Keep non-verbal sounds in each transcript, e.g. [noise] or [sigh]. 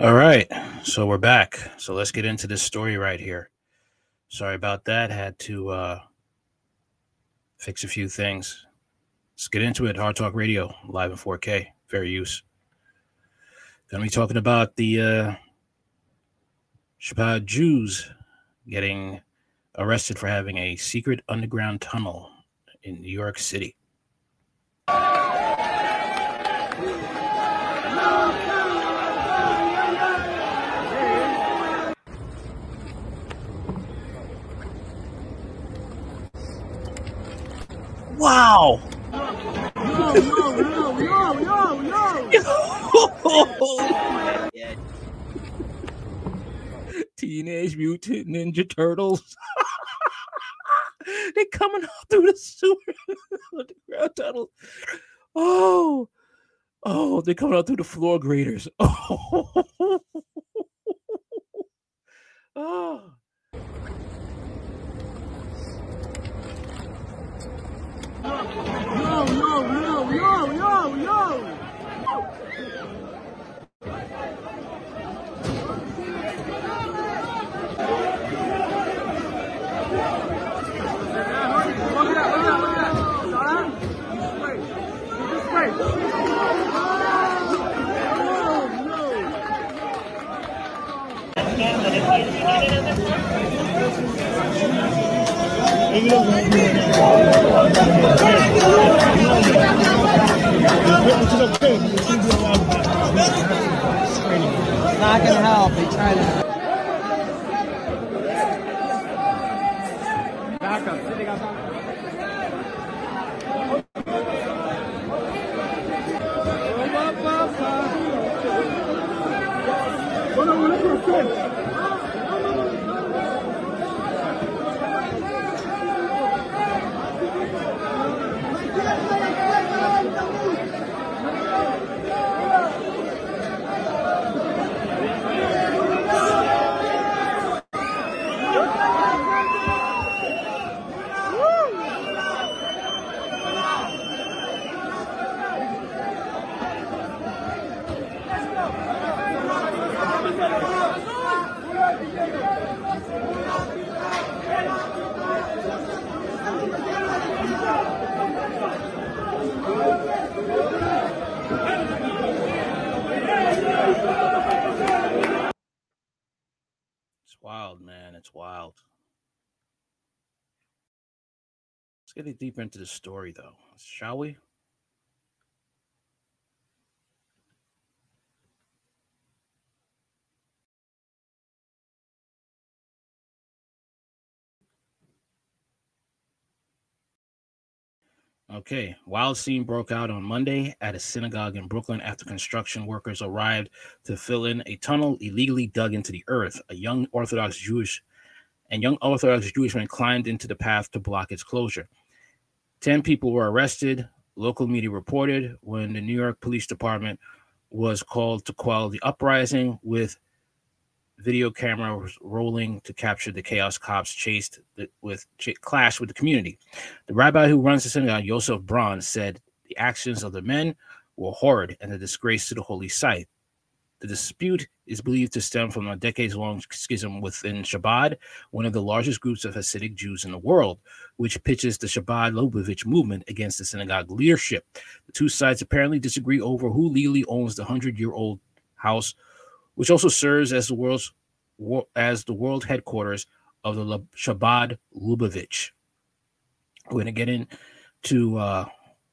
All right, so we're back. So let's get into this story right here. Sorry about that. Had to uh, fix a few things. Let's get into it. Hard Talk Radio, live in 4K, fair use. Gonna be talking about the uh, Chabad Jews getting arrested for having a secret underground tunnel in New York City. Wow. Yo, yo, yo. Teenage Mutant Ninja Turtles. [laughs] They're coming out through the sewer [laughs] underground tunnel. Oh, oh, they're coming out through the floor graters. [laughs] Oh, oh. Yo, yo, yo, yo, yo, yo. Not gonna help. They try to. Back up. Sitting up. It's wild, man. It's wild. Let's deeper into the story, though, shall we? Okay, wild scene broke out on Monday at a synagogue in Brooklyn after construction workers arrived to fill in a tunnel illegally dug into the earth. A young Orthodox Jewish and young Orthodox Jewish men climbed into the path to block its closure. Ten people were arrested. Local media reported when the New York Police Department was called to quell the uprising with video cameras rolling to capture the chaos cops chased the, with ch- clash with the community. The rabbi who runs the synagogue, Yosef Braun, said the actions of the men were horrid and a disgrace to the holy site. The dispute is believed to stem from a decades long schism within Chabad, one of the largest groups of Hasidic Jews in the world, which pitches the Chabad Lubavitch movement against the synagogue leadership. The two sides apparently disagree over who legally owns the 100 year old house, which also serves as the world's as the world headquarters of the Chabad Lubavitch. We're going to get into uh,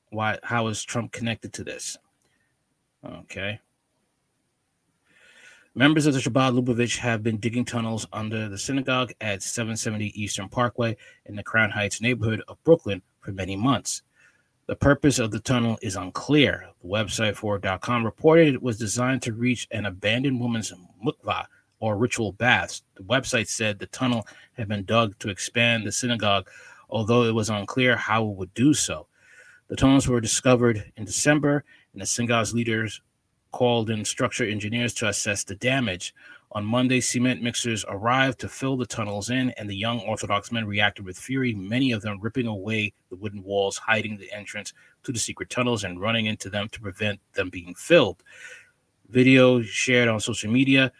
why how is Trump connected to this. Okay. Members of the Chabad Lubavitch have been digging tunnels under the synagogue at 770 Eastern Parkway in the Crown Heights neighborhood of Brooklyn for many months. The purpose of the tunnel is unclear. The website for.com reported it was designed to reach an abandoned woman's mikvah or ritual baths. The website said the tunnel had been dug to expand the synagogue, although it was unclear how it would do so. The tunnels were discovered in December, and the synagogue's leaders called in structure engineers to assess the damage. On Monday, cement mixers arrived to fill the tunnels in, and the young Orthodox men reacted with fury, many of them ripping away the wooden walls hiding the entrance to the secret tunnels and running into them to prevent them being filled. Video shared on social media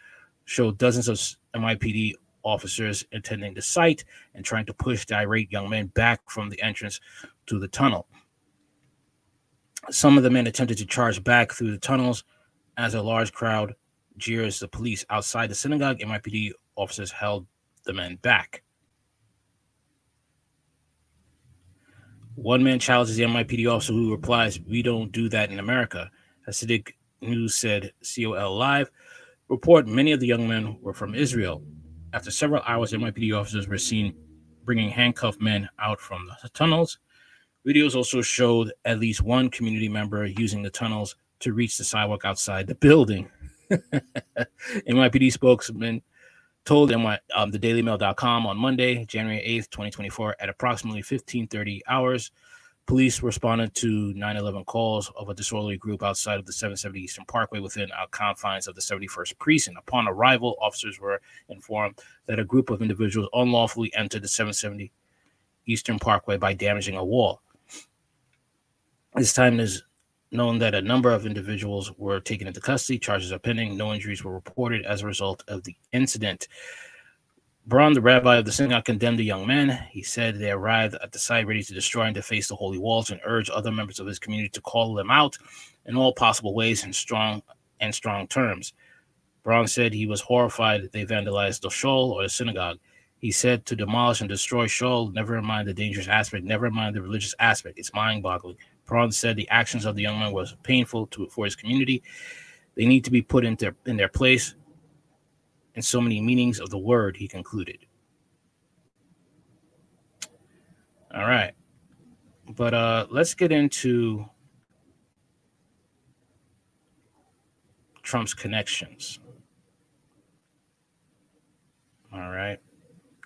showed dozens of NYPD officers attending the site and trying to push the irate young men back from the entrance to the tunnel. Some of the men attempted to charge back through the tunnels as a large crowd jeers the police outside the synagogue. NYPD officers held the men back. One man challenges the NYPD officer who replies, We don't do that in America. Hasidic News said COL Live report many of the young men were from Israel. After several hours, NYPD officers were seen bringing handcuffed men out from the tunnels. Videos also showed at least one community member using the tunnels to reach the sidewalk outside the building. [laughs] NYPD spokesman told NY, um, the dailymail.com on Monday, January 8th, 2024, at approximately 1530 hours, police responded to 911 calls of a disorderly group outside of the 770 Eastern Parkway within our confines of the 71st precinct. Upon arrival, officers were informed that a group of individuals unlawfully entered the 770 Eastern Parkway by damaging a wall. This time is known that a number of individuals were taken into custody. Charges are pending. No injuries were reported as a result of the incident. Braun, the rabbi of the synagogue, condemned the young men. He said they arrived at the site ready to destroy and deface the holy walls and urged other members of his community to call them out in all possible ways in strong and strong terms. Braun said he was horrified they vandalized the shul or the synagogue. He said to demolish and destroy shul, never mind the dangerous aspect, never mind the religious aspect. It's mind boggling. Braun said the actions of the young man was painful to for his community. They need to be put in their in their place in so many meanings of the word, he concluded. All right. But uh let's get into Trump's connections. All right.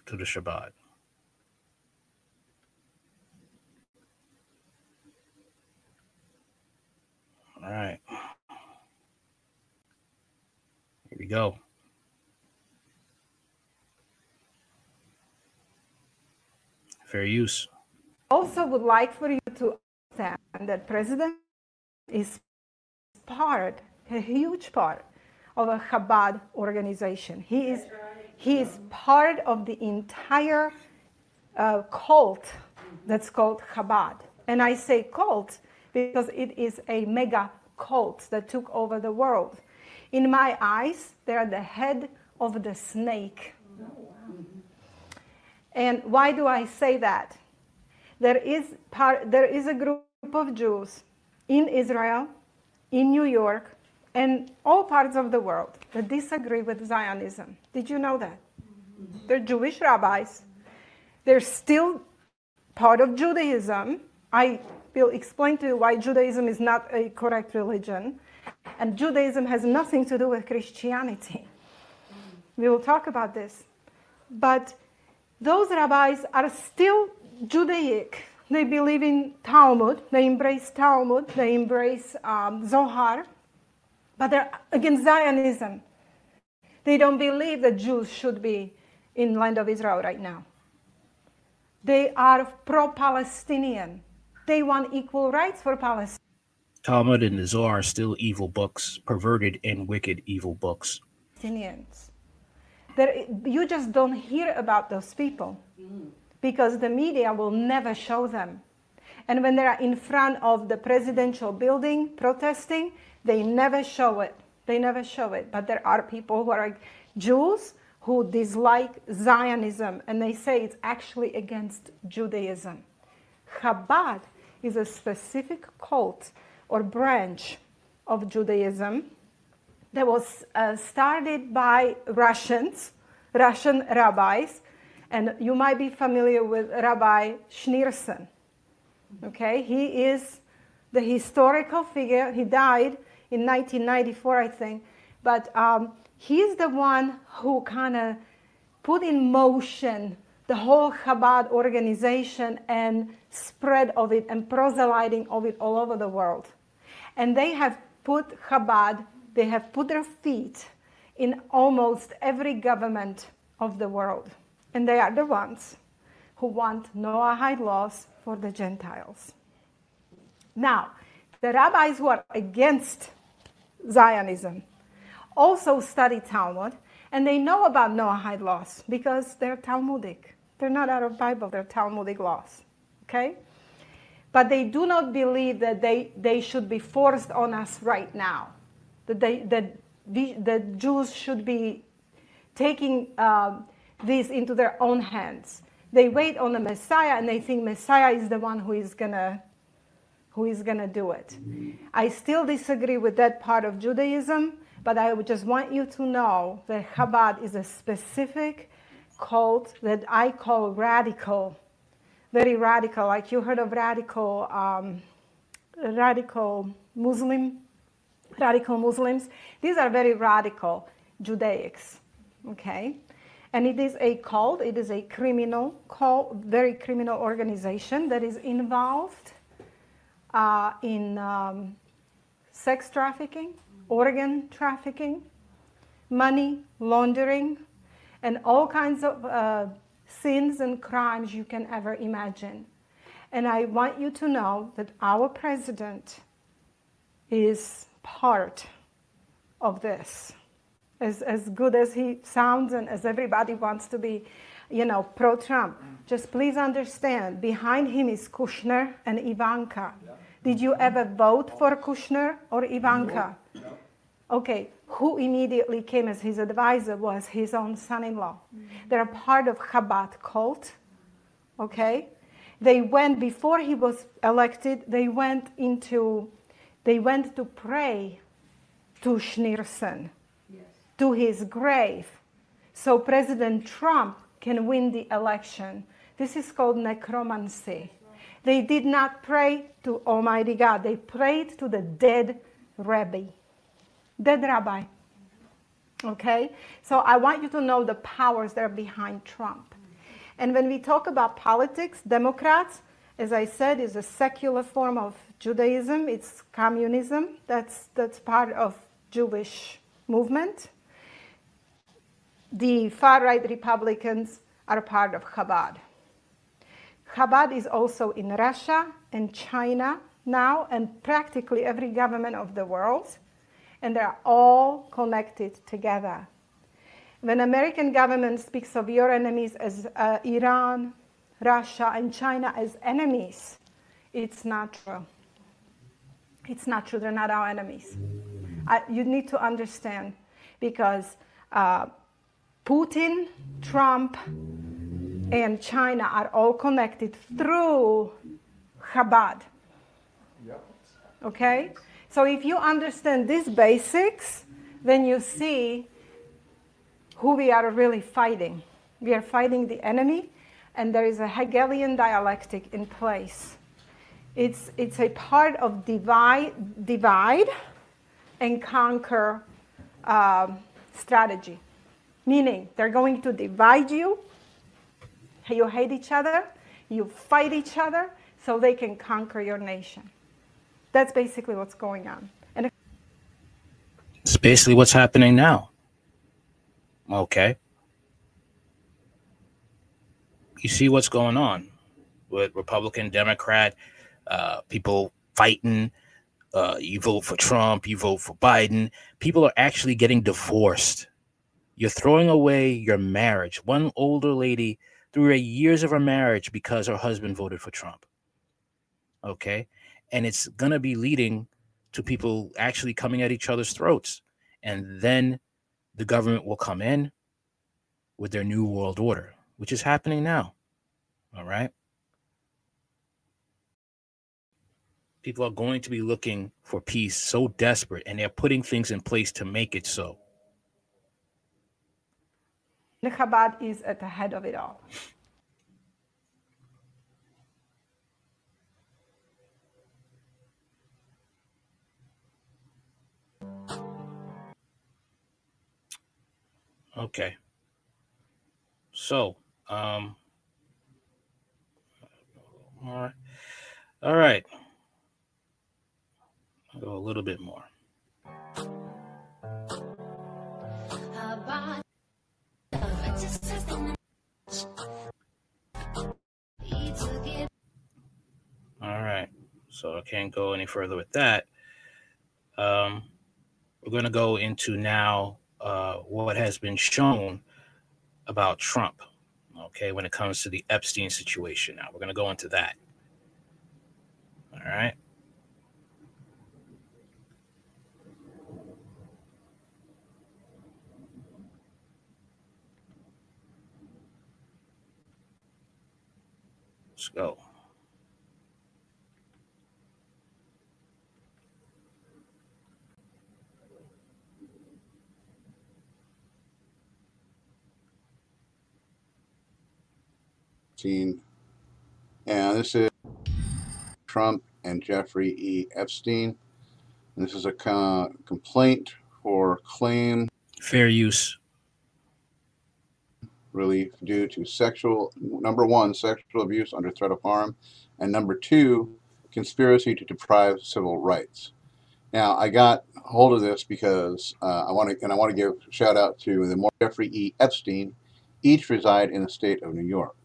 To the Chabad. All right. Here we go. Fair use. Also, would like for you to understand that President is part, a huge part of a Chabad organization. He is, he is part of the entire uh, cult that's called Chabad. And I say cult because it is a mega cult that took over the world. In my eyes, they are the head of the snake. And why do I say that? There is, part, there is a group of Jews in Israel, in New York, and all parts of the world that disagree with Zionism. Did you know that? They're Jewish rabbis. They're still part of Judaism. I will explain to you why Judaism is not a correct religion. And Judaism has nothing to do with Christianity. We will talk about this. But those rabbis are still Judaic. They believe in Talmud, they embrace Talmud, they embrace um, Zohar, but they're against Zionism. They don't believe that Jews should be in land of Israel right now. They are pro-Palestinian. They want equal rights for Palestine. Talmud and the Zohar are still evil books, perverted and wicked evil books. Palestinians. There, you just don't hear about those people because the media will never show them. And when they are in front of the presidential building protesting, they never show it. They never show it. But there are people who are Jews who dislike Zionism and they say it's actually against Judaism. Chabad is a specific cult or branch of Judaism that was uh, started by Russians, Russian rabbis, and you might be familiar with Rabbi Schneerson. Okay, he is the historical figure. He died in 1994, I think, but um, he's the one who kind of put in motion the whole Chabad organization and spread of it and proselyting of it all over the world. And they have put Chabad they have put their feet in almost every government of the world. And they are the ones who want Noahide laws for the Gentiles. Now, the rabbis who are against Zionism, also study Talmud, and they know about Noahide laws because they're Talmudic. They're not out of Bible, they're Talmudic laws. Okay? But they do not believe that they, they should be forced on us right now. That, they, that the, the Jews should be taking uh, this into their own hands. They wait on the Messiah and they think Messiah is the one who is gonna who is gonna do it. I still disagree with that part of Judaism, but I just want you to know that Chabad is a specific cult that I call radical, very radical. Like you heard of radical, um, radical Muslim, radical Muslims. These are very radical Judaics. Okay, and it is a cult. It is a criminal cult, very criminal organization that is involved uh, in um, sex trafficking, organ trafficking, money laundering, and all kinds of uh, sins and crimes you can ever imagine. And I want you to know that our president is part of this. As, as good as he sounds and as everybody wants to be, you know, pro Trump, just please understand behind him is Kushner and Ivanka. Did you ever vote for Kushner or Ivanka? Okay, who immediately came as his advisor was his own son-in-law. Mm-hmm. They're a part of Chabad cult. Okay, they went before he was elected. They went into, they went to pray to Schneerson, to his grave, so President Trump can win the election. This is called necromancy. They did not pray to Almighty God. They prayed to the dead rabbi, dead rabbi. Okay? So I want you to know the powers that are behind Trump. And when we talk about politics, Democrats, as I said, is a secular form of Judaism. It's communism. That's, that's part of Jewish movement. The far-right Republicans are part of Chabad. Chabad is also in Russia and China now, and practically every government of the world, and they're all connected together. When American government speaks of your enemies as uh, Iran, Russia, and China as enemies, it's not true. It's not true. They're not our enemies. I, you need to understand because uh, Putin, Trump, and China are all connected through Chabad. Okay? So if you understand these basics, then you see who we are really fighting. We are fighting the enemy, and there is a Hegelian dialectic in place. It's, it's a part of divide, divide and conquer um, strategy. Meaning, they're going to divide you you hate each other, you fight each other so they can conquer your nation. That's basically what's going on. And if- It's basically what's happening now. Okay. You see what's going on with Republican, Democrat, uh, people fighting. Uh, you vote for Trump, you vote for Biden. People are actually getting divorced. You're throwing away your marriage. One older lady threw away years of her marriage because her husband voted for Trump. Okay. And it's going to be leading to people actually coming at each other's throats. And then the government will come in with their new world order, which is happening now. All right. People are going to be looking for peace so desperate, and they're putting things in place to make it so. Chabad is at the head of it all. Okay. So, um, all right, all right. I'll go a little bit more. All right. So I can't go any further with that. Um, we're going to go into now uh, what has been shown about Trump. Okay, when it comes to the Epstein situation, now we're going to go into that. All right. Let's go. And this is Trump and Jeffrey E. Epstein. And this is a co- complaint for claim Fair use. relief due to sexual, number one, sexual abuse under threat of harm, and number two, conspiracy to deprive civil rights. Now, I got hold of this because uh, I want to, and I want to give a shout out to the more Jeffrey E. Epstein, each reside in the state of New York.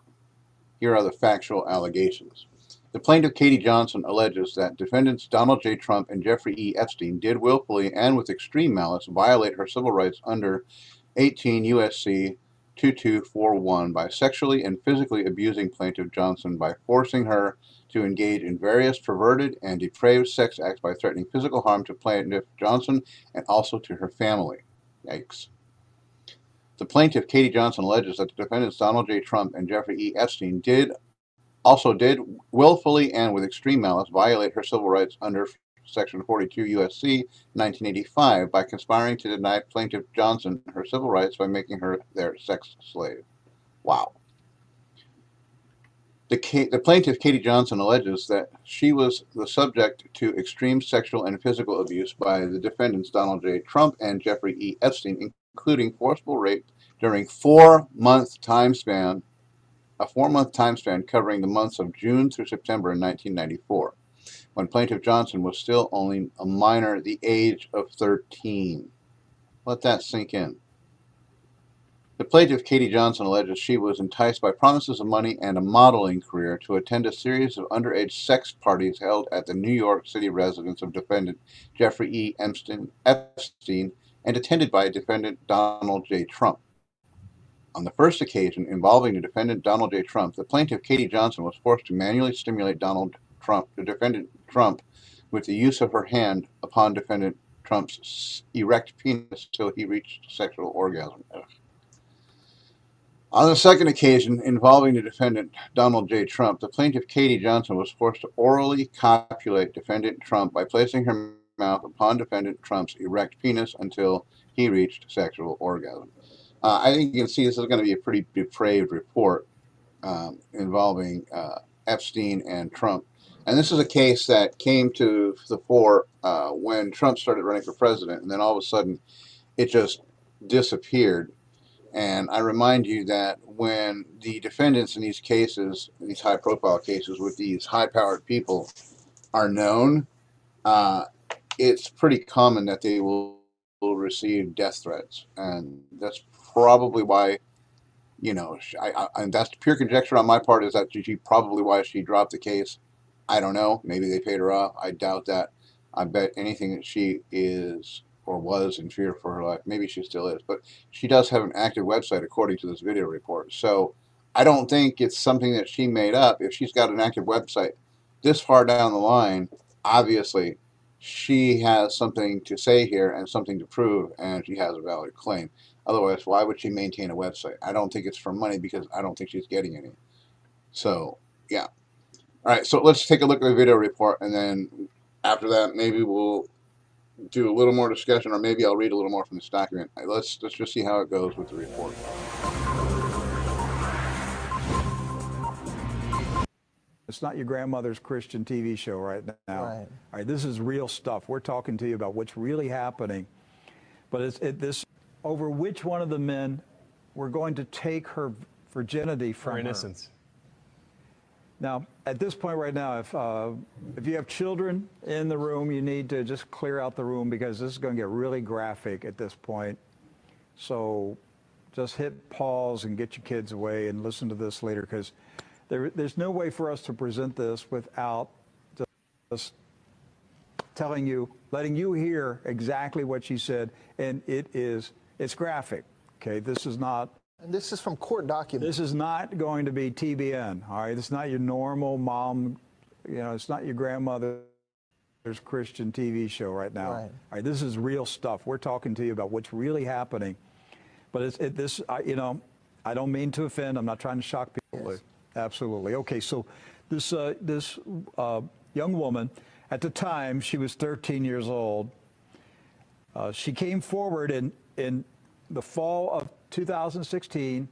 Here are the factual allegations. The plaintiff, Katie Johnson, alleges that defendants Donald J. Trump and Jeffrey E. Epstein did willfully and with extreme malice violate her civil rights under 18 U.S.C. 2241 by sexually and physically abusing plaintiff Johnson by forcing her to engage in various perverted and depraved sex acts by threatening physical harm to plaintiff Johnson and also to her family. Yikes. The plaintiff, Katie Johnson, alleges that the defendants Donald J. Trump and Jeffrey E. Epstein did also did willfully and with extreme malice violate her civil rights under Section 42 USC 1985 by conspiring to deny plaintiff Johnson her civil rights by making her their sex slave. Wow. The, the plaintiff, Katie Johnson, alleges that she was the subject to extreme sexual and physical abuse by the defendants Donald J. Trump and Jeffrey E. Epstein, including forcible rape during four-month time span, a four-month time span covering the months of June through September in 1994, when plaintiff Johnson was still only a minor, the age of 13. Let that sink in. The plaintiff, Katie Johnson, alleges she was enticed by promises of money and a modeling career to attend a series of underage sex parties held at the New York City residence of defendant Jeffrey E. Epstein, Epstein and attended by defendant Donald J. Trump. On the first occasion involving the defendant Donald J. Trump, the plaintiff Katie Johnson was forced to manually stimulate Donald Trump, the defendant Trump, with the use of her hand upon defendant Trump's erect penis till he reached sexual orgasm. On the second occasion involving the defendant Donald J. Trump, the plaintiff Katie Johnson was forced to orally copulate defendant Trump by placing her mouth upon defendant Trump's erect penis until he reached sexual orgasm. Uh, I think you can see this is going to be a pretty depraved report um, involving uh, Epstein and Trump. And this is a case that came to the fore uh, when Trump started running for president, and then all of a sudden it just disappeared. And I remind you that when the defendants in these cases, these high profile cases with these high powered people, are known, uh, it's pretty common that they will, will receive death threats. And that's probably why, you know, I, I, and that's pure conjecture on my part, is that she probably why she dropped the case. I don't know. Maybe they paid her off. I doubt that. I bet anything that she is or was in fear for her life. Maybe she still is, but she does have an active website according to this video report. So I don't think it's something that she made up. If she's got an active website this far down the line, obviously she has something to say here and something to prove, and she has a valid claim. Otherwise, why would she maintain a website? I don't think it's for money because I don't think she's getting any. So, yeah. All right, so let's take a look at the video report, and then after that, maybe we'll do a little more discussion, or maybe I'll read a little more from this document. Let's let's just see how it goes with the report. It's not your grandmother's Christian TV show right now. Right. All right, this is real stuff. We're talking to you about what's really happening. But it's it, this over which one of the men we're going to take her virginity from her. innocence. Now, at this point right now, if uh, if you have children in the room, you need to just clear out the room because this is going to get really graphic at this point. So, just hit pause and get your kids away and listen to this later because there, there's no way for us to present this without just telling you, letting you hear exactly what she said, and it is it's graphic. Okay, this is not And this is from court documents. this is not going to be TBN. All right, it's not your normal mom. You know, it's not your grandmother's Christian TV show right now. Right. All right, this is real stuff. We're talking to you about what's really happening. But it's it, this. I, you know, I don't mean to offend. I'm not trying to shock people. Yes. Absolutely. Okay, so this uh, this uh, young woman, at the time she was 13 years old. Uh, she came forward in, in the fall of 2016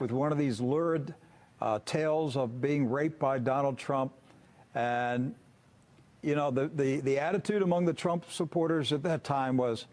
with one of these lurid uh, tales of being raped by Donald Trump. And, you know, the, the, the attitude among the Trump supporters at that time was,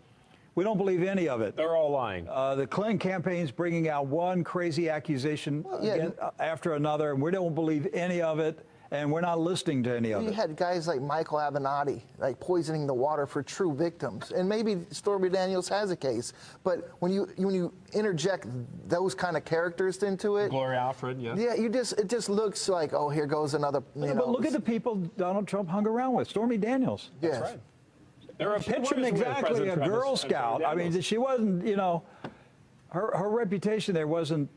we don't believe any of it. They're all lying. Uh, the Clinton campaign's bringing out one crazy accusation yeah. again, uh, after another, and we don't believe any of it, and we're not listening to any of You it. You had guys like Michael Avenatti, like poisoning the water for true victims, and maybe Stormy Daniels has a case. But when you when you interject those kind of characters into it, Gloria Allred, yeah. yeah, you just it just looks like oh here goes another. You know, but look at the people Donald Trump hung around with. Stormy Daniels. yes. right. There are She pictures wasn't exactly a Girl and Stormy Scout. I mean, she wasn't, you know, her, her reputation there wasn't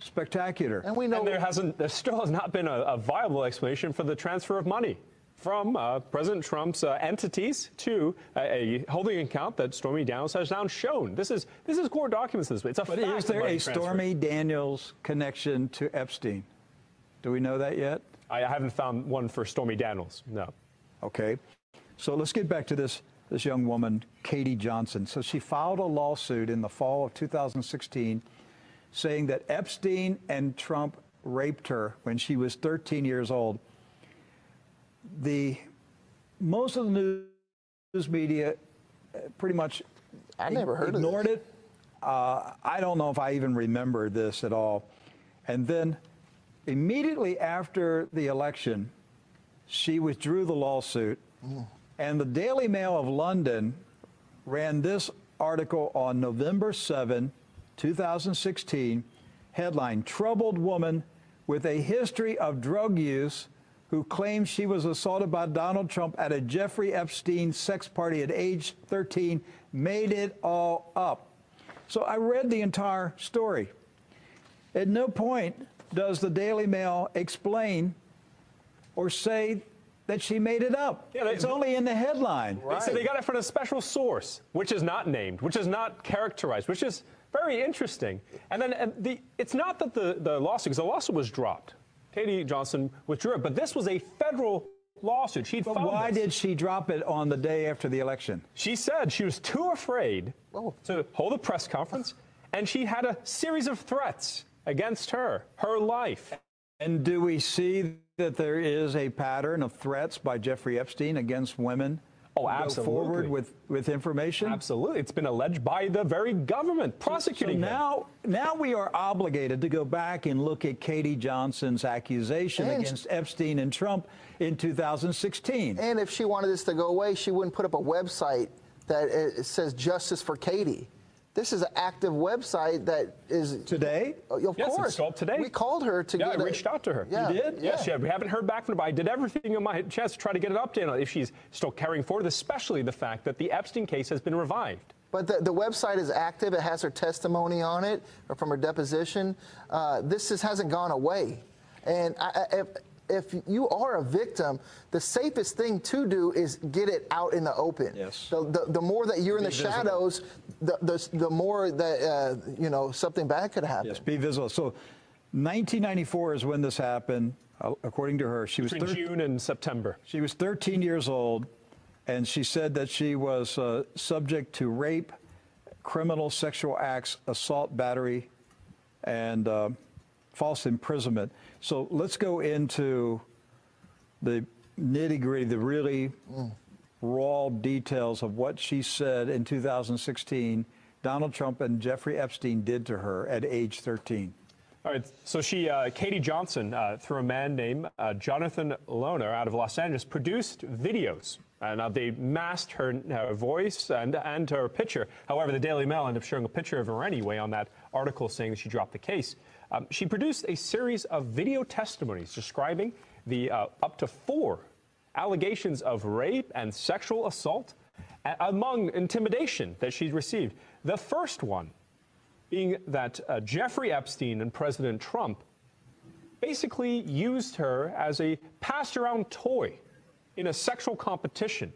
spectacular. And we know And there hasn't, there still has not been a, a viable explanation for the transfer of money from uh, President Trump's uh, entities to a, a holding account that Stormy Daniels has now shown. This is this is core documents. This it's a But fact is there money a transfer. Stormy Daniels connection to Epstein? Do we know that yet? I haven't found one for Stormy Daniels. No. Okay. So let's get back to this this young woman, Katie Johnson. So she filed a lawsuit in the fall of 2016 saying that Epstein and Trump raped her when she was 13 years old. The most of the news media uh, pretty much I never heard ignored it. Uh, I don't know if I even remember this at all. And then immediately after the election, she withdrew the lawsuit. And the Daily Mail of London ran this article on November 7, 2016, headline Troubled Woman with a History of Drug Use who claims she was assaulted by Donald Trump at a Jeffrey Epstein sex party at age 13 made it all up. So I read the entire story. At no point does the Daily Mail explain or say that she made it up. Yeah, they- it's only in the headline. They said they got it from a special source, which is not named, which is not characterized, which is very interesting. And then and the, it's not that the, the lawsuit, because the lawsuit was dropped. Katie Johnson withdrew it, but this was a federal lawsuit. She'd But why this. did she drop it on the day after the election? She said she was too afraid Oh. to hold a press conference, and she had a series of threats against her, her life. And do we see that there is a pattern of threats by Jeffrey Epstein against women? Oh, who go forward with, with information? Absolutely. It's been alleged by the very government So prosecuting him. now, now we are obligated to go back and look at Katie Johnson's accusation And- against Epstein and Trump in 2016. And if she wanted this to go away, she wouldn't put up a website that uh, says Justice for Katie. This is an active website that is Today? Oh, Of Yes, it's course. still up today. We called her to Yeah, I get a- reached out to her. Yeah, You did? Yes, yeah. yeah, we haven't heard back from her. but I did everything in my chance to try to get an update on if she's still carrying forward, especially the fact that the Epstein case has been revived. But the, the website is active. It has her testimony on it or from her deposition. Uh, this just hasn't gone away. And I, I, if, if you are a victim, the safest thing to do is get it out in the open. Yes. The, the, the more that you're in the visible. shadows, the, the, the more that, uh, you know, something bad could happen. Yes, be visible. So 1994 is when this happened. Uh, According to her, she was Between 13 June and September. She was 13 years old, and she said that she was uh, subject to rape, criminal sexual acts, assault, battery, and uh, false imprisonment. So let's go into the nitty gritty, the really raw details of what she said in 2016 Donald Trump and Jeffrey Epstein did to her at age 13. All right, so she, uh, Katie Johnson, uh, through a man named uh, Jonathan Lohner out of Los Angeles, produced videos. Uh, now, they masked her, her voice and, and her picture. However, the Daily Mail ended up showing a picture of her anyway on that article saying that she dropped the case. Um, she produced a series of video testimonies describing the uh, up to four allegations of rape and sexual assault, among intimidation that she's received. The first one being that uh, Jeffrey Epstein and President Trump basically used her as a passed around toy in a sexual competition.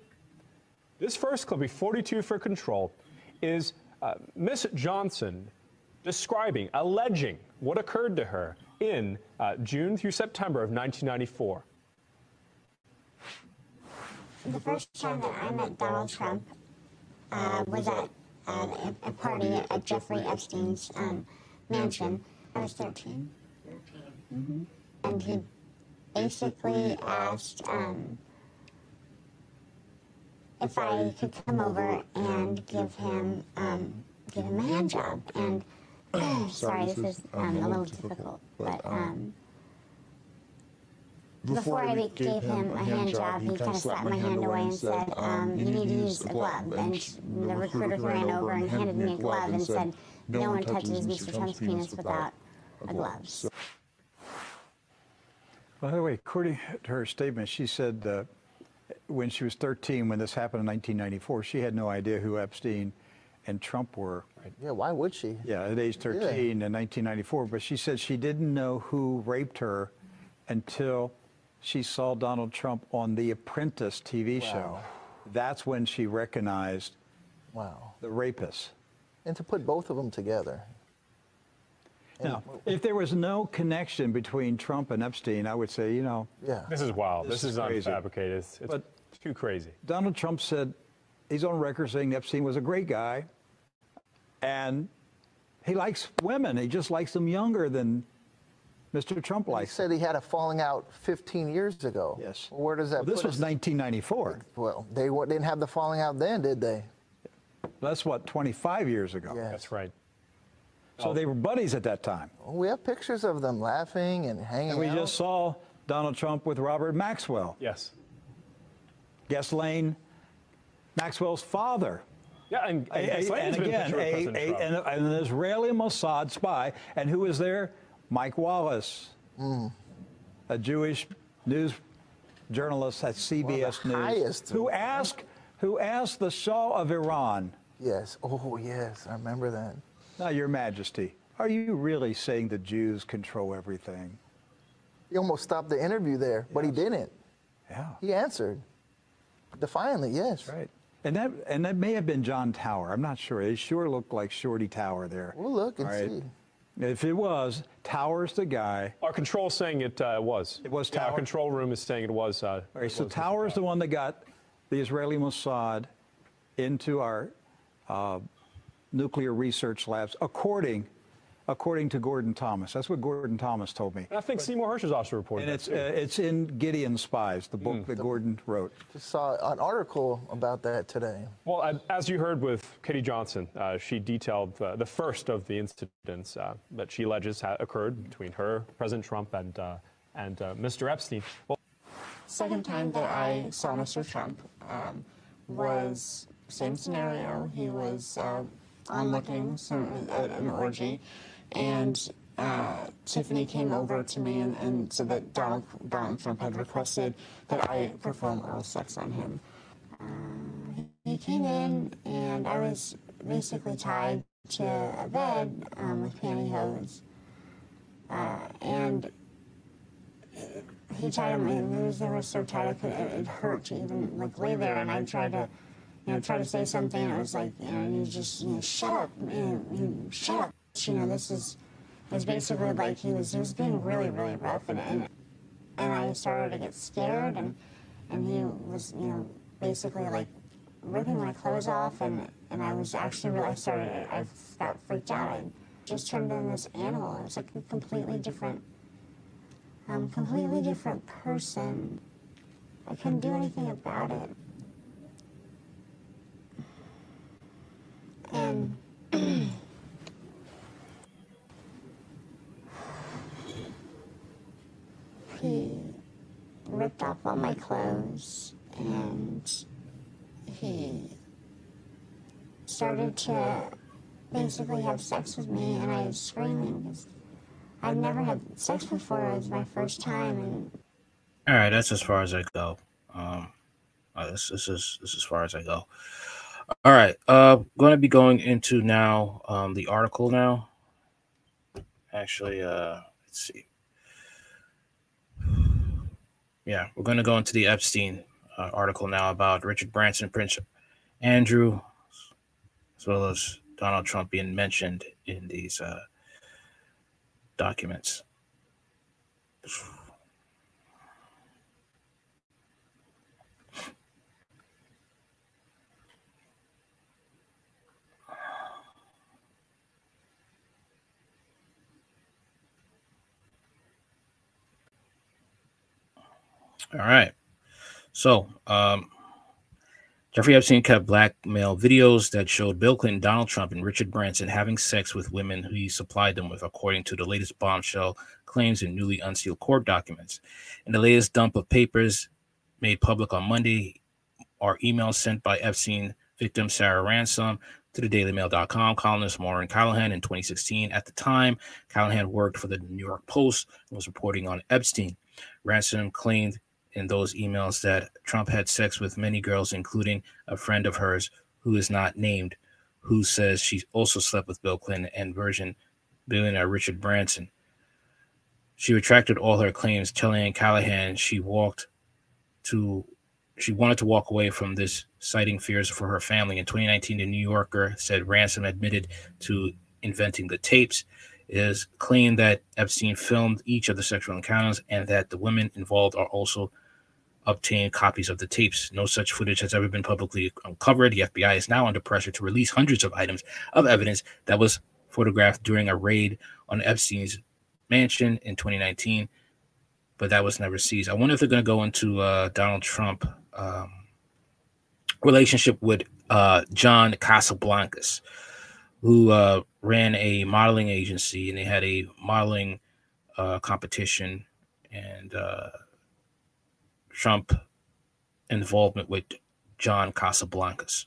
This first clip, 42 for control, is uh, Miss Johnson describing, alleging what occurred to her in uh, June through September of 1994. The first time that I met Donald Trump uh, was at uh, a, a party at Jeffrey Epstein's um, mansion. I was 13. Mm-hmm. And he basically asked um, if I could come over and give him um, give him a hand job. And [coughs] [sighs] sorry, this is um, a little difficult, but um, before I gave him a hand job, he kind of slapped my hand away and said, um, "You need to use a glove." And the recruiter ran over and handed me a glove and said, "No one touches Mr. Trump's penis without a glove." By the way, according to her statement, she said uh, when she was 13, when this happened in 1994, she had no idea who Epstein and Trump were. Yeah, why would she? Yeah, at age 13 in 1994. But she said she didn't know who raped her until she saw Donald Trump on The Apprentice TV show. That's when she recognized Wow. the rapist. And to put both of them together. Now, if there was no connection between Trump and Epstein, I would say, you know, Yeah. This is wild. This This, is is, crazy. unfabricated. It's, it's But- too crazy. Donald Trump said he's on record saying Epstein was a great guy, and he likes women. He just likes them younger than Mr. Trump likes. He said he had a falling out 15 years ago. Yes. Well, where does that Well, this put was us? 1994. Well, they didn't have the falling out then, did they? That's what 25 years ago. Yeah. That's right. So they were buddies at that time. Well, we have pictures of them laughing and hanging And we out. just saw Donald Trump with Robert Maxwell, Yes. Ghislaine, Maxwell's father. Yeah, and, and, A- a- and again, pictured a, a- an, an Israeli Mossad spy. And who was there? Mike Wallace, Mm. a Jewish news journalist at CBS News, who asked, who asked the Shah of Iran, Yes. Oh, yes. I remember that. "Now, Your Majesty, are you really saying the Jews control everything?" He almost stopped the interview there, but he didn't. Yeah, He answered defiantly, yes. right. And that and that may have been John Tower. I'm not sure. It sure looked like Shorty Tower there. We'll look and right. see. If it was, Tower's the guy. Our control saying it uh, was. It was Yeah, our Tower? control room is saying it was. Uh, All right, so was. Tower's the Tower. one that got the Israeli Mossad into our uh, nuclear research labs, according according to Gordon Thomas. That's what Gordon Thomas told me. And I think Seymour Hersh has also reported And that it's too. uh, it's in Gideon's Spies, the book that Gordon wrote. Just saw an article about that today. Well, uh, as you heard with Katie Johnson, uh, she detailed uh, the first of the incidents uh, that she alleges ha- occurred between her, President Trump, and uh, and uh, Mr. Epstein. Well, Second time that I saw Mr. Trump um, was same scenario. He was uh, onlooking some at an orgy, and uh, Tiffany came over to me and, and said that Donald, Donald Trump had requested that I perform oral sex on him. Um, he came in, and I was basically tied to a bed um, with pantyhose, uh, and he tried to my knees they were so tight I could it, it hurt to even like lay there. And I tried to you know try to say something. And it was like you know you just you know shut up you you shut up you know this is was basically like he was he was being really really rough and and, and I started to get scared and and he was you know basically like ripping my clothes off and and I was actually really I started I got freaked out I just turned into this animal it was like a completely different um, completely different person. I couldn't do anything about it. And [clears throat] he ripped off all my clothes and he started to basically have sex with me and I was screaming because I'd never had sex before. It was my first time, and All right, that's as far as I go. Um, uh, this, this is this is as far as I go. All right, uh, going to be going into now um, the article now. Actually, uh, let's see. Yeah, we're going to go into the Epstein uh, article now about Richard Branson, Prince Andrew, as well as Donald Trump being mentioned in these uh, documents. All right. So, um, Jeffrey Epstein kept blackmail videos that showed Bill Clinton, Donald Trump, and Richard Branson having sex with women who he supplied them with, according to the latest bombshell claims in newly unsealed court documents. In the latest dump of papers made public on Monday are emails sent by Epstein victim Sarah Ransom to the dailymail.com columnist Maureen Callahan in 2016. At the time, Callahan worked for the New York Post and was reporting on Epstein. Ransom claimed in those emails that Trump had sex with many girls, including a friend of hers who is not named, who says she also slept with Bill Clinton and Virgin billionaire Richard Branson. She retracted all her claims, telling Callahan she walked to she wanted to walk away from this, citing fears for her family. In 2019, the New Yorker said Ransom admitted to inventing the tapes. It is claimed that Epstein filmed each of the sexual encounters and that the women involved are also obtain copies of the tapes. No such footage has ever been publicly uncovered. The FBI is now under pressure to release hundreds of items of evidence that was photographed during a raid on Epstein's mansion in 2019, but that was never seized. I wonder if they're going to go into uh, Donald Trump um, relationship with uh, John Casablancas, who uh, ran a modeling agency and they had a modeling uh, competition and uh, Trump involvement with John Casablancas.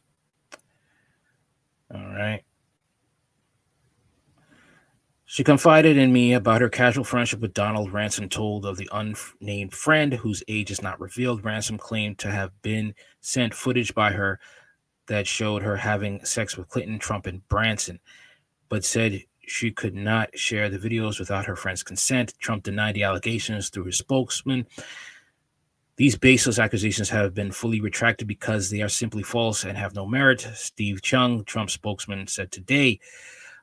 All right. She confided in me about her casual friendship with Donald. Ransom told of the unnamed friend whose age is not revealed. Ransom claimed to have been sent footage by her that showed her having sex with Clinton, Trump, and Branson, but said she could not share the videos without her friend's consent. Trump denied the allegations through his spokesman. These baseless accusations have been fully retracted because they are simply false and have no merit, Steve Cheung, Trump spokesman, said today.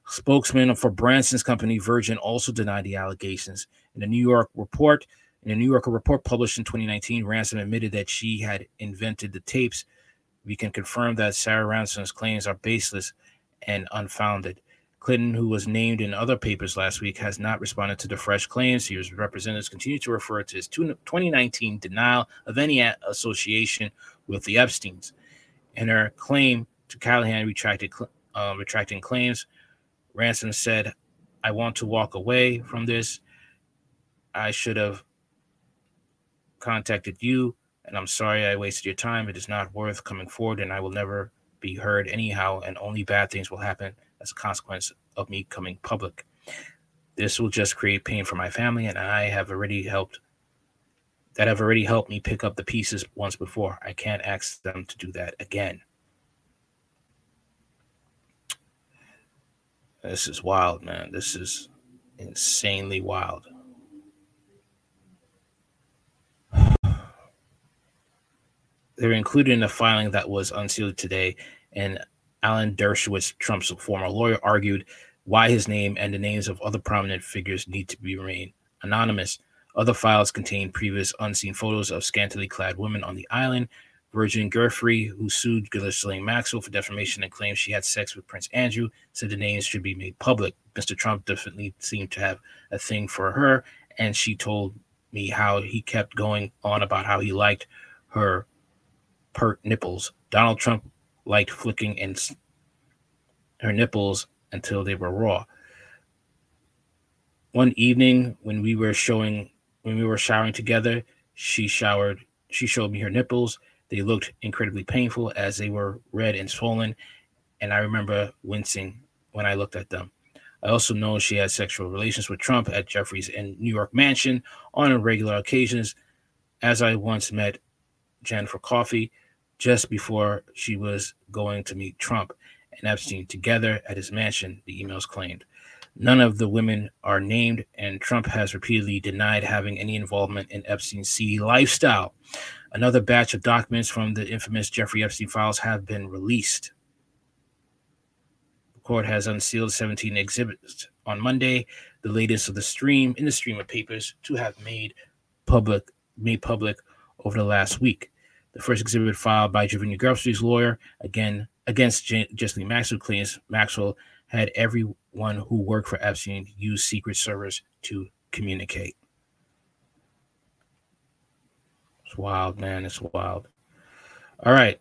Spokesman for Branson's company, Virgin, also denied the allegations. In a New York report, in a New Yorker report published in 2019, Ransom admitted that she had invented the tapes. We can confirm that Sarah Ransom's claims are baseless and unfounded. Clinton, who was named in other papers last week, has not responded to the fresh claims. His representatives continue to refer to his 2019 denial of any association with the Epsteins. In her claim to Callahan retracted, uh, retracting claims, Ransom said, I want to walk away from this. I should have contacted you, and I'm sorry I wasted your time. It is not worth coming forward, and I will never be heard anyhow, and only bad things will happen as a consequence of me coming public. This will just create pain for my family, and I have already helped that have already helped me pick up the pieces once before. I can't ask them to do that again. This is wild, man. This is insanely wild. [sighs] They're included in a filing that was unsealed today, and Alan Dershowitz, Trump's former lawyer, argued why his name and the names of other prominent figures need to be remain anonymous. Other files contain previous unseen photos of scantily clad women on the island. Virgin Giuffre, who sued Ghislaine Maxwell for defamation and claimed she had sex with Prince Andrew, said the names should be made public. Mr. Trump definitely seemed to have a thing for her, and she told me how he kept going on about how he liked her pert nipples. Donald Trump liked flicking and her nipples until they were raw. One evening when we were showing when we were showering together, she showered she showed me her nipples. They looked incredibly painful as they were red and swollen, and I remember wincing when I looked at them. I also know she had sexual relations with Trump at Jeffrey's in New York mansion on regular occasions. As I once met Jen for coffee just before she was going to meet Trump and Epstein together at his mansion, the emails claimed. None of the women are named, and Trump has repeatedly denied having any involvement in Epstein's seedy lifestyle. Another batch of documents from the infamous Jeffrey Epstein files have been released. The court has unsealed 17 exhibits on Monday, the latest of the stream in the stream of papers to have made public made public over the last week. The first exhibit filed by Javinia Gerstley's lawyer again against J- Ghislaine Maxwell claims Maxwell had everyone who worked for Epstein use secret Service to communicate. It's wild, man. It's wild. All right.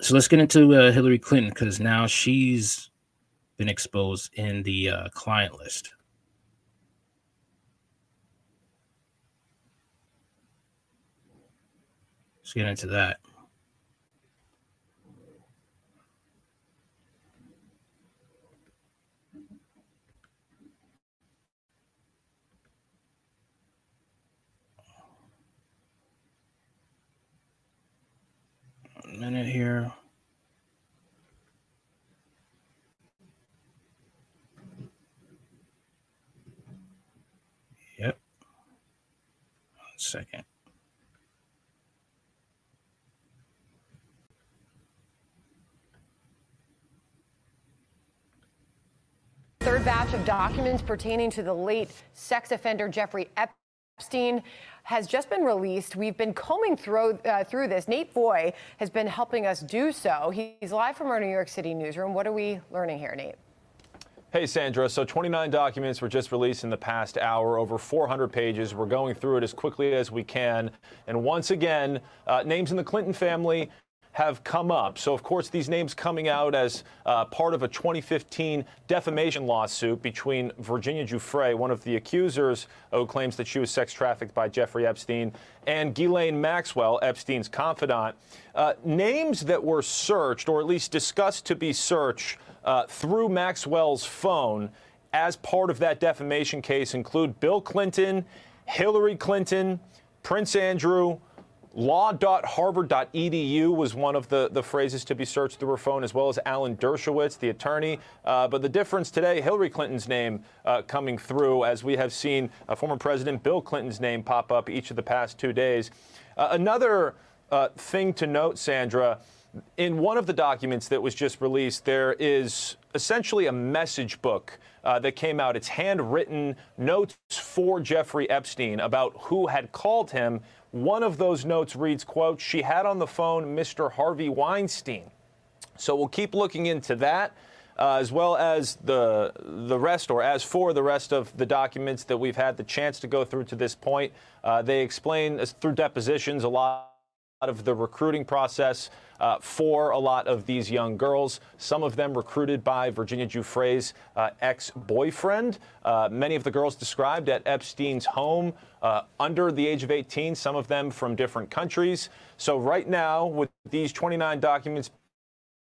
So let's get into uh, Hillary Clinton because now she's been exposed in the uh, client list. Let's get into that. A minute here. Yep. One second. Third batch of documents pertaining to the late sex offender Jeffrey Epstein has just been released. We've been combing through, uh, through this. Nate Foy has been helping us do so. He's live from our New York City newsroom. What are we learning here, Nate? Hey, Sandra. So 29 documents were just released in the past hour, over 400 pages. We're going through it as quickly as we can. And once again, uh, names in the Clinton family have come up. So, of course, these names coming out as uh, part of a 2015 defamation lawsuit between Virginia Giuffre, one of the accusers who claims that she was sex trafficked by Jeffrey Epstein, and Ghislaine Maxwell, Epstein's confidant. Uh, names that were searched, or at least discussed to be searched, uh, through Maxwell's phone as part of that defamation case include Bill Clinton, Hillary Clinton, Prince Andrew, Law.harvard.edu was one of the, the phrases to be searched through her phone, as well as Alan Dershowitz, the attorney. Uh, but the difference today, Hillary Clinton's name uh, coming through, as we have seen uh, former President Bill Clinton's name pop up each of the past two days. Uh, another uh, thing to note, Sandra, in one of the documents that was just released, there is essentially a message book uh, that came out. It's handwritten notes for Jeffrey Epstein about who had called him one of those notes reads, quote, she had on the phone Mr. Harvey Weinstein. So we'll keep looking into that. Uh, as well as the the rest, or as for the rest of the documents that we've had the chance to go through to this point, uh, they explain through depositions a lot of the recruiting process uh, for a lot of these young girls. Some of them recruited by Virginia Giuffre's uh, ex boyfriend. Uh, many of the girls described at Epstein's home uh, under the age of 18, some of them from different countries. So, right now, with these 29 documents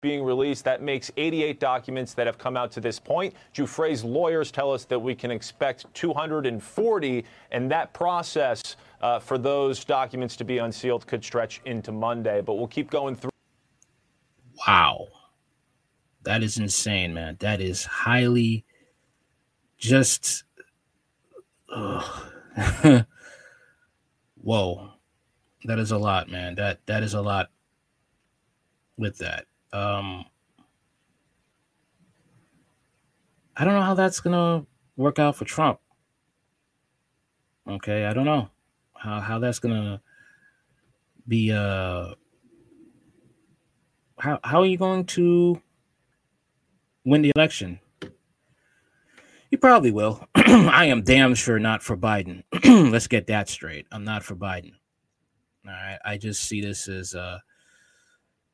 being released. That makes 88 documents that have come out to this point. Giuffre's lawyers tell us that we can expect 240, and that process uh, for those documents to be unsealed could stretch into Monday. But we'll keep going through. Wow. That is insane, man. That is highly just. [laughs] Whoa. That is a lot, man. That that is a lot with that. Um I don't know how that's gonna work out for Trump. Okay, I don't know how how that's gonna be uh how how are you going to win the election? You probably will. [clears throat] I am damn sure not for Biden. [clears throat] Let's get that straight. I'm not for Biden. All right. I just see this as uh,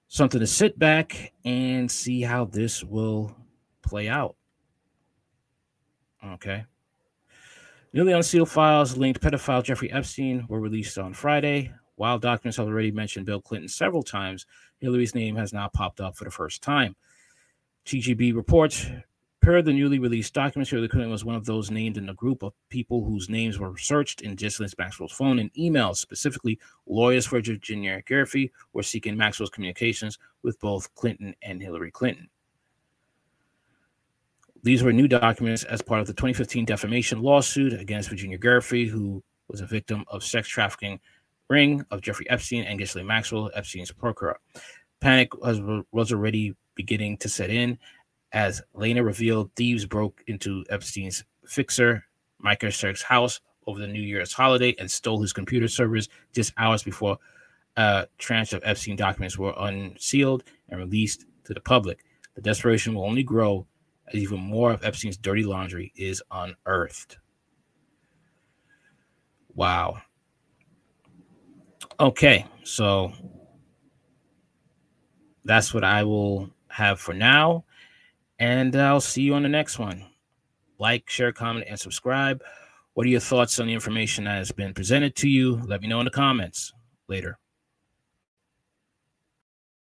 something to sit back and see how this will play out. Okay. Newly unsealed files linked pedophile Jeffrey Epstein were released on Friday. While documents have already mentioned Bill Clinton several times, Hillary's name has now popped up for the first time. TGP reports Per the newly released documents, Hillary Clinton was one of those named in the group of people whose names were searched in Ghislaine Maxwell's phone and emails. Specifically, lawyers for Virginia Giuffre were seeking Maxwell's communications with both Clinton and Hillary Clinton. These were new documents as part of the 2015 defamation lawsuit against Virginia Giuffre, who was a victim of sex trafficking ring of Jeffrey Epstein and Ghislaine Maxwell, Epstein's procurer. Panic was, was already beginning to set in as Lena revealed thieves broke into Epstein's fixer, Mike Sisk's house over the New Year's holiday and stole his computer servers just hours before a tranche of Epstein documents were unsealed and released to the public. The desperation will only grow as even more of Epstein's dirty laundry is unearthed. Wow. Okay, so that's what I will have for now. And I'll see you on the next one. Like, share, comment, and subscribe. What are your thoughts on the information that has been presented to you? Let me know in the comments. Later.